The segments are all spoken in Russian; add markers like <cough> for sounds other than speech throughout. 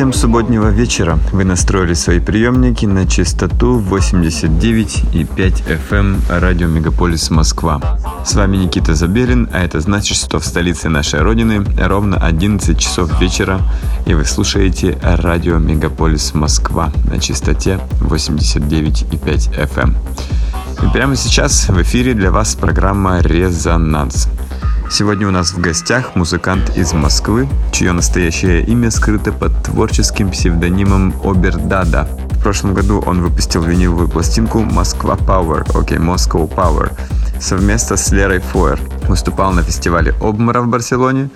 всем субботнего вечера. Вы настроили свои приемники на частоту 89,5 FM эм радио Мегаполис Москва. С вами Никита Заберин, а это значит, что в столице нашей родины ровно 11 часов вечера, и вы слушаете радио Мегаполис Москва на частоте 89,5 FM. Эм. И прямо сейчас в эфире для вас программа «Резонанс». Сегодня у нас в гостях музыкант из Москвы, чье настоящее имя скрыто под творческим псевдонимом Обердада. В прошлом году он выпустил виниловую пластинку «Москва Power», окей, okay, Moscow Power, совместно с Лерой Фойер. Выступал на фестивале Обмара в Барселоне.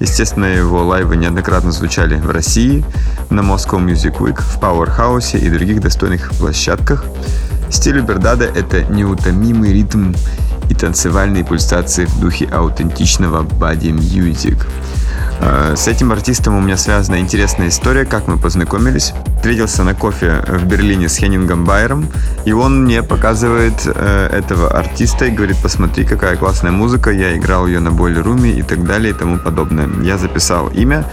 Естественно, его лайвы неоднократно звучали в России, на Moscow Music Week, в Powerhouse и других достойных площадках. Стиль Обердада — это неутомимый ритм и танцевальные пульсации в духе аутентичного body music. Э, с этим артистом у меня связана интересная история, как мы познакомились. Встретился на кофе в Берлине с Хеннингом Байером, и он мне показывает э, этого артиста и говорит, посмотри, какая классная музыка, я играл ее на бойлеруме и так далее и тому подобное. Я записал имя,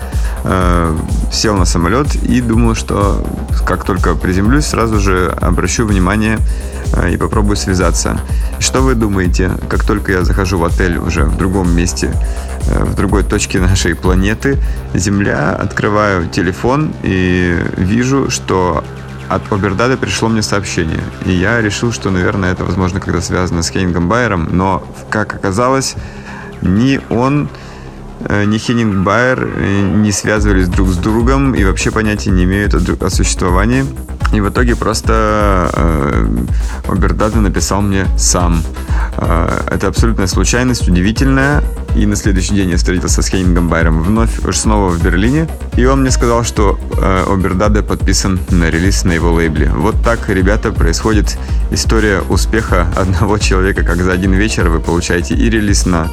э, сел на самолет и думал, что как только приземлюсь, сразу же обращу внимание и попробую связаться. Что вы думаете, как только я захожу в отель уже в другом месте, в другой точке нашей планеты, Земля, открываю телефон и вижу, что от Обердада пришло мне сообщение. И я решил, что, наверное, это, возможно, когда связано с Хейнгом Байером, но, как оказалось, ни он, э, ни Хеннинг Байер э, не связывались друг с другом и вообще понятия не имеют о, о существовании. И в итоге просто э, Обердада написал мне сам. Э, это абсолютная случайность, удивительная. И на следующий день я встретился с Хейнингом Байером вновь, уж снова в Берлине. И он мне сказал, что э, Обердаде подписан на релиз на его лейбле. Вот так, ребята, происходит история успеха одного <laughs> человека, как за один вечер вы получаете и релиз на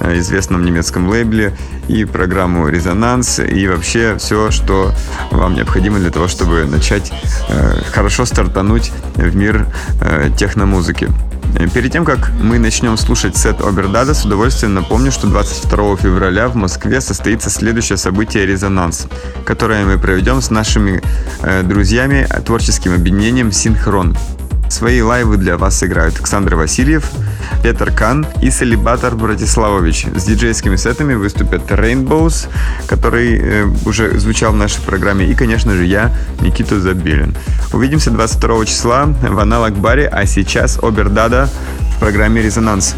э, известном немецком лейбле, и программу «Резонанс», и вообще все, что вам необходимо для того, чтобы начать э, хорошо стартануть в мир э, техномузыки. Э, перед тем, как мы начнем слушать сет Обердада, с удовольствием напомню, что 22 февраля в Москве состоится следующее событие «Резонанс», которое мы проведем с нашими э, друзьями творческим объединением «Синхрон». Свои лайвы для вас играют Александр Васильев, Петр Кан и Салибатор Братиславович. С диджейскими сетами выступят Rainbows, который э, уже звучал в нашей программе, и, конечно же, я, Никита Забелин. Увидимся 22 числа в аналог баре, а сейчас Обердада в программе «Резонанс».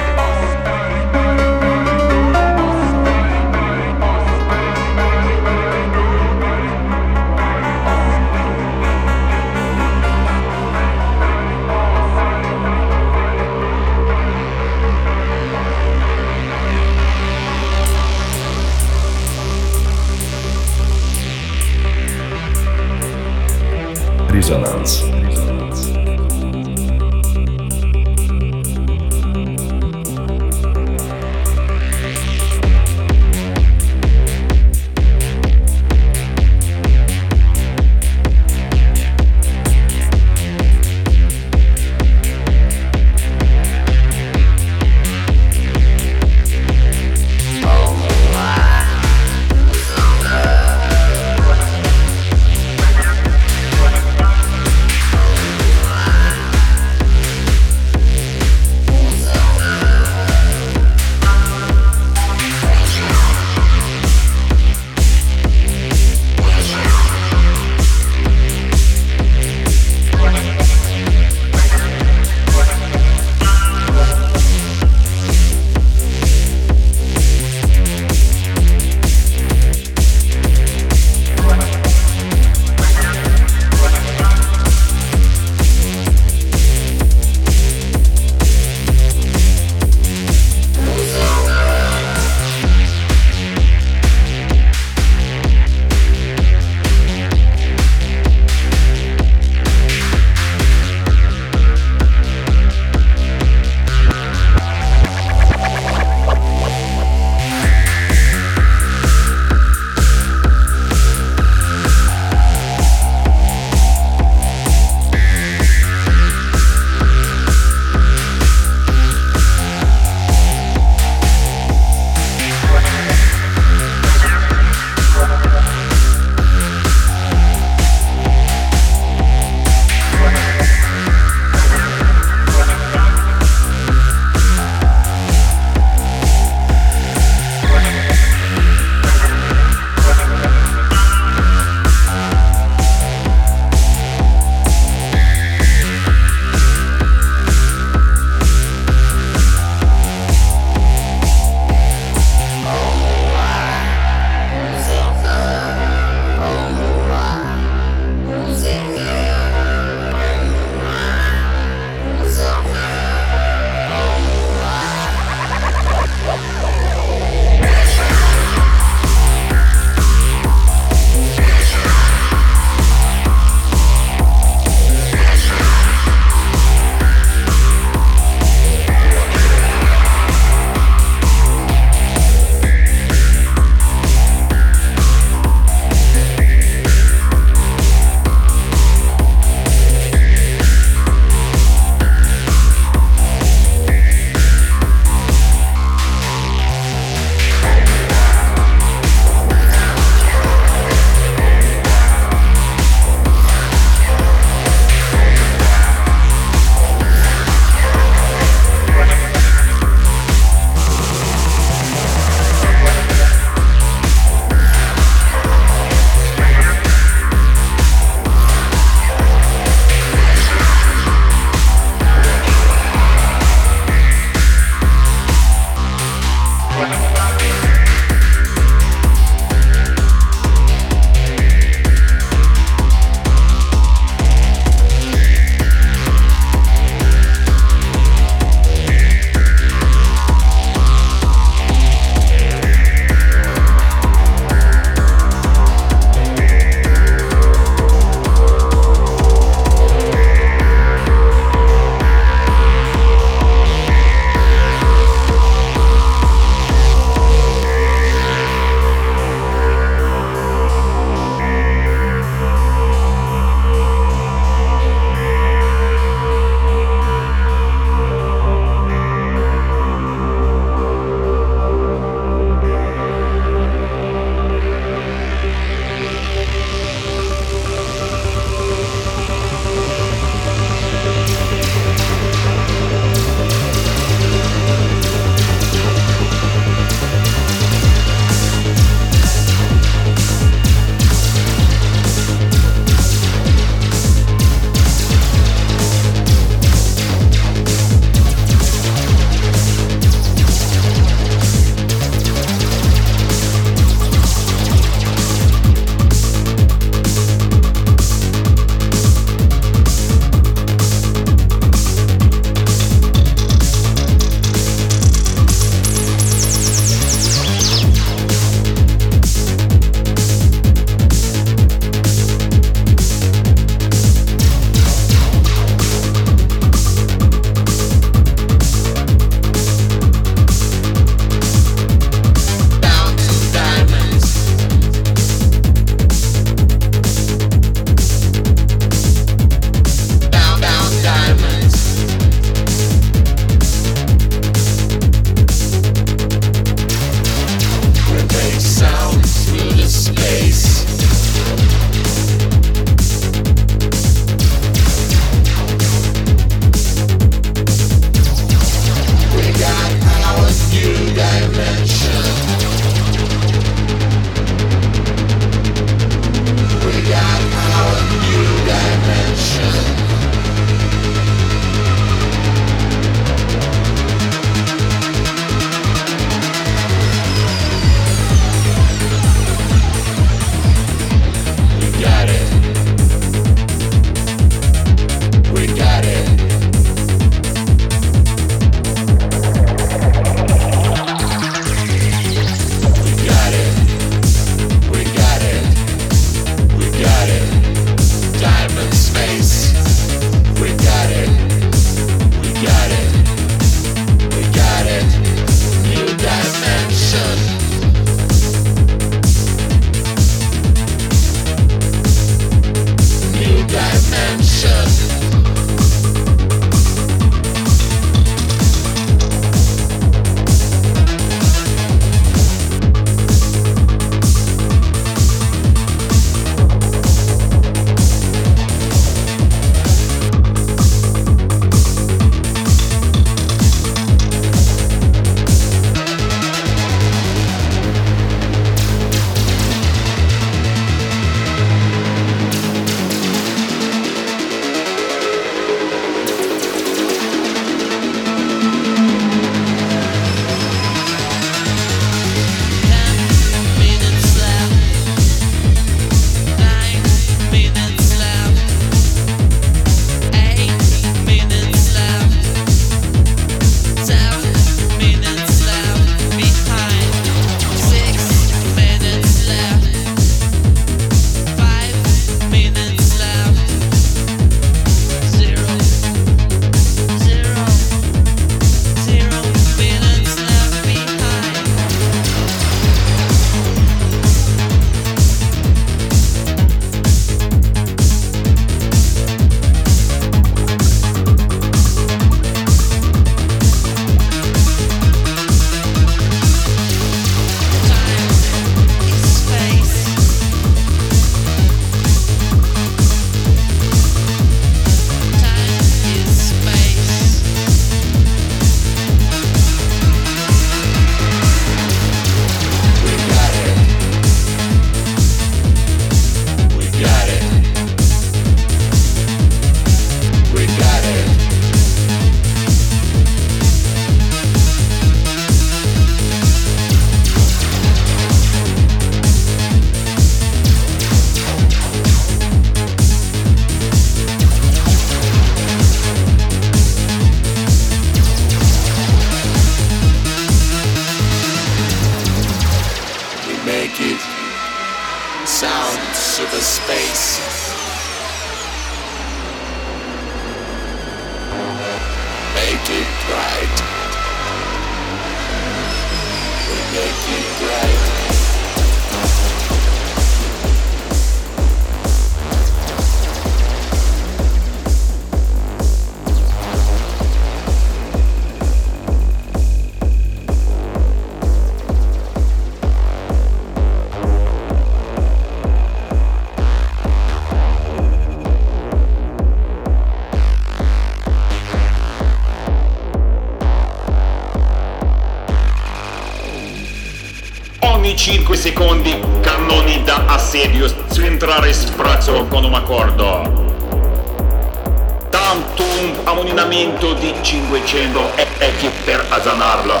200 echi per azanarla.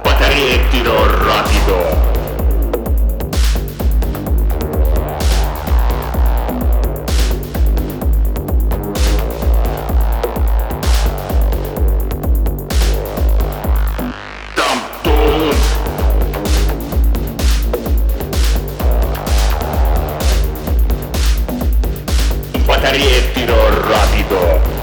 Batterie tiro rapido. rapido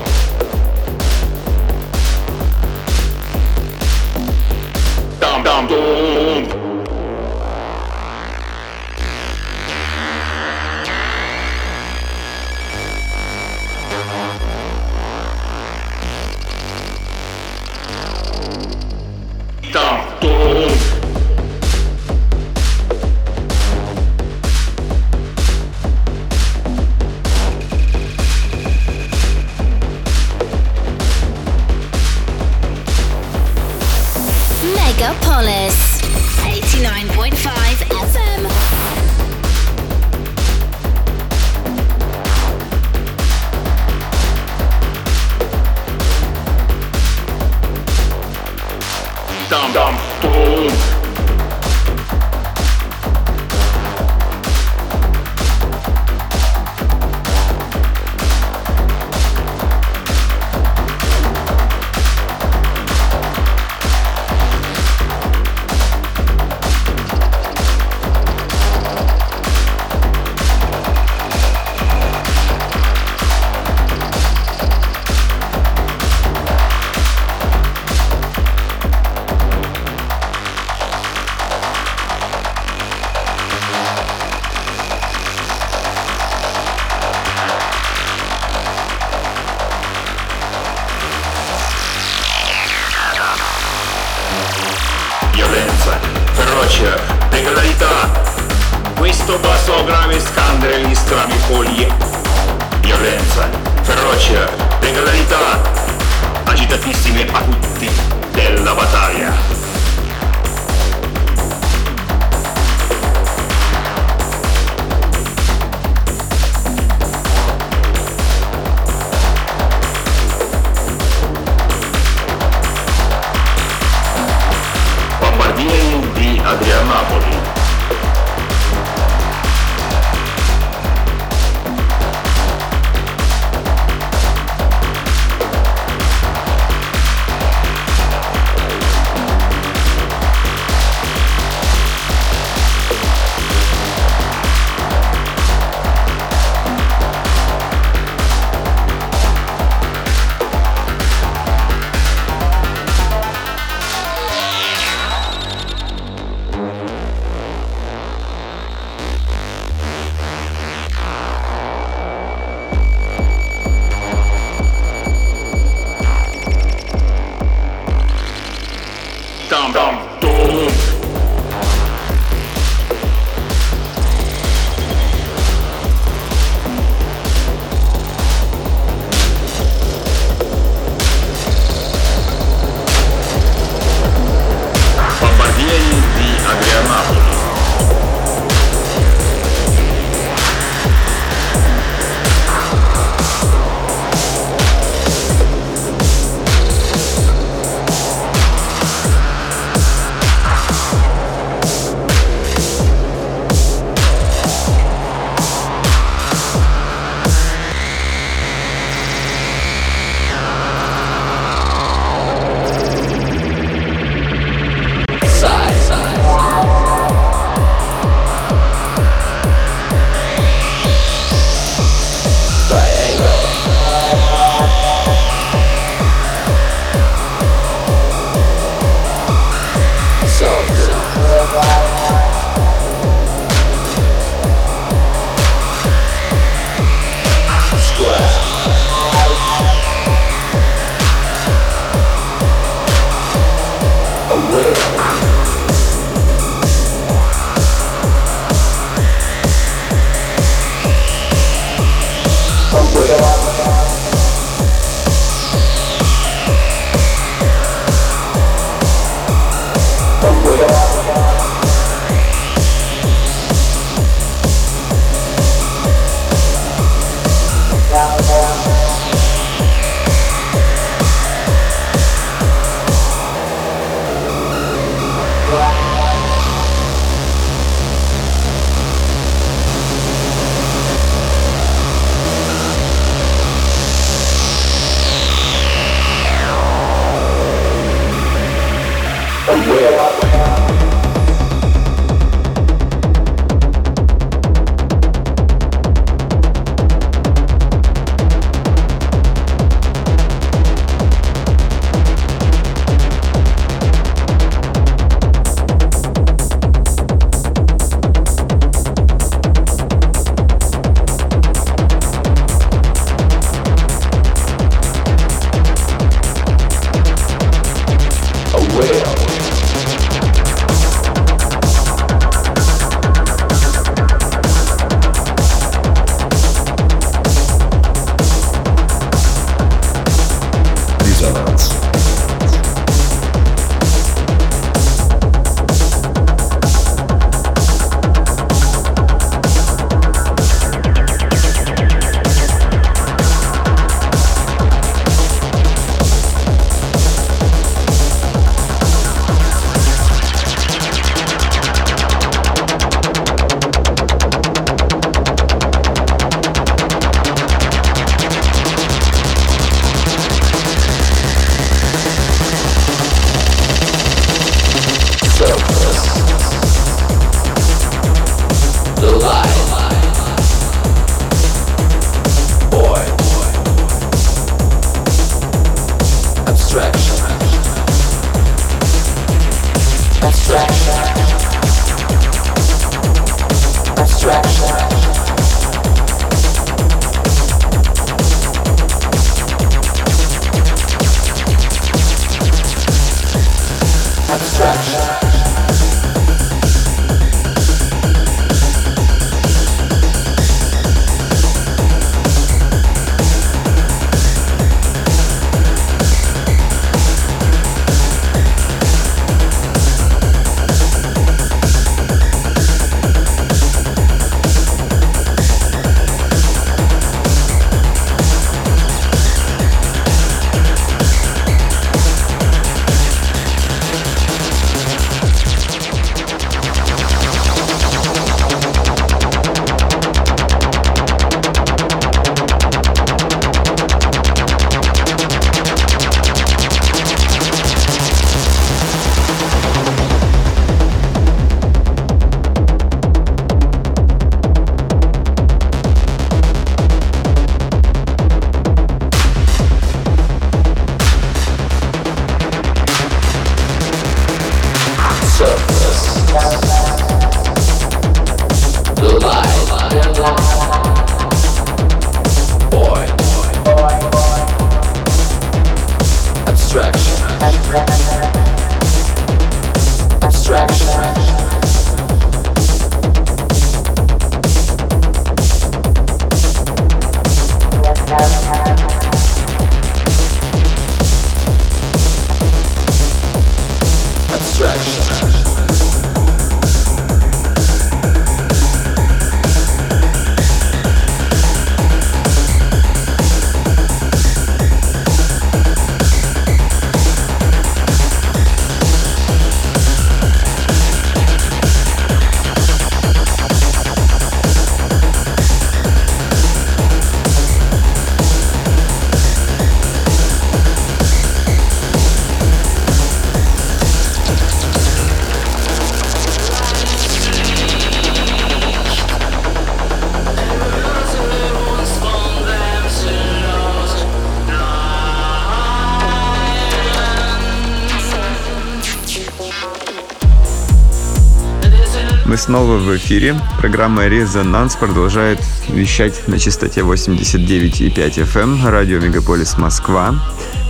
снова в эфире. Программа «Резонанс» продолжает вещать на частоте 89,5 FM эм, радио «Мегаполис Москва».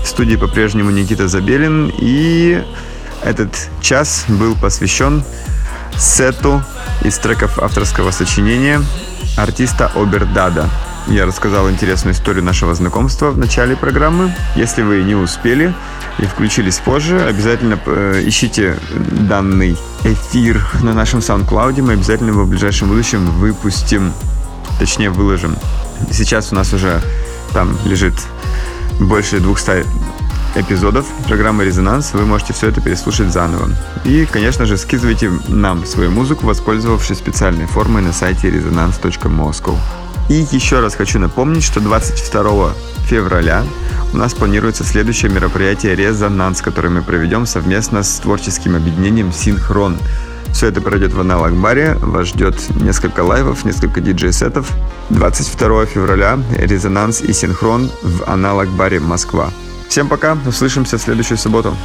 В студии по-прежнему Никита Забелин. И этот час был посвящен сету из треков авторского сочинения артиста Обердада. Я рассказал интересную историю нашего знакомства в начале программы. Если вы не успели и включились позже, обязательно э, ищите данный эфир на нашем SoundCloud. Мы обязательно его в ближайшем будущем выпустим, точнее выложим. Сейчас у нас уже там лежит больше 200 эпизодов программы «Резонанс». Вы можете все это переслушать заново. И, конечно же, скидывайте нам свою музыку, воспользовавшись специальной формой на сайте resonance.moscow. И еще раз хочу напомнить, что 22 февраля у нас планируется следующее мероприятие «Резонанс», которое мы проведем совместно с творческим объединением «Синхрон». Все это пройдет в аналог-баре. Вас ждет несколько лайвов, несколько диджей-сетов. 22 февраля «Резонанс» и «Синхрон» в аналог-баре Москва. Всем пока, услышимся в следующую субботу.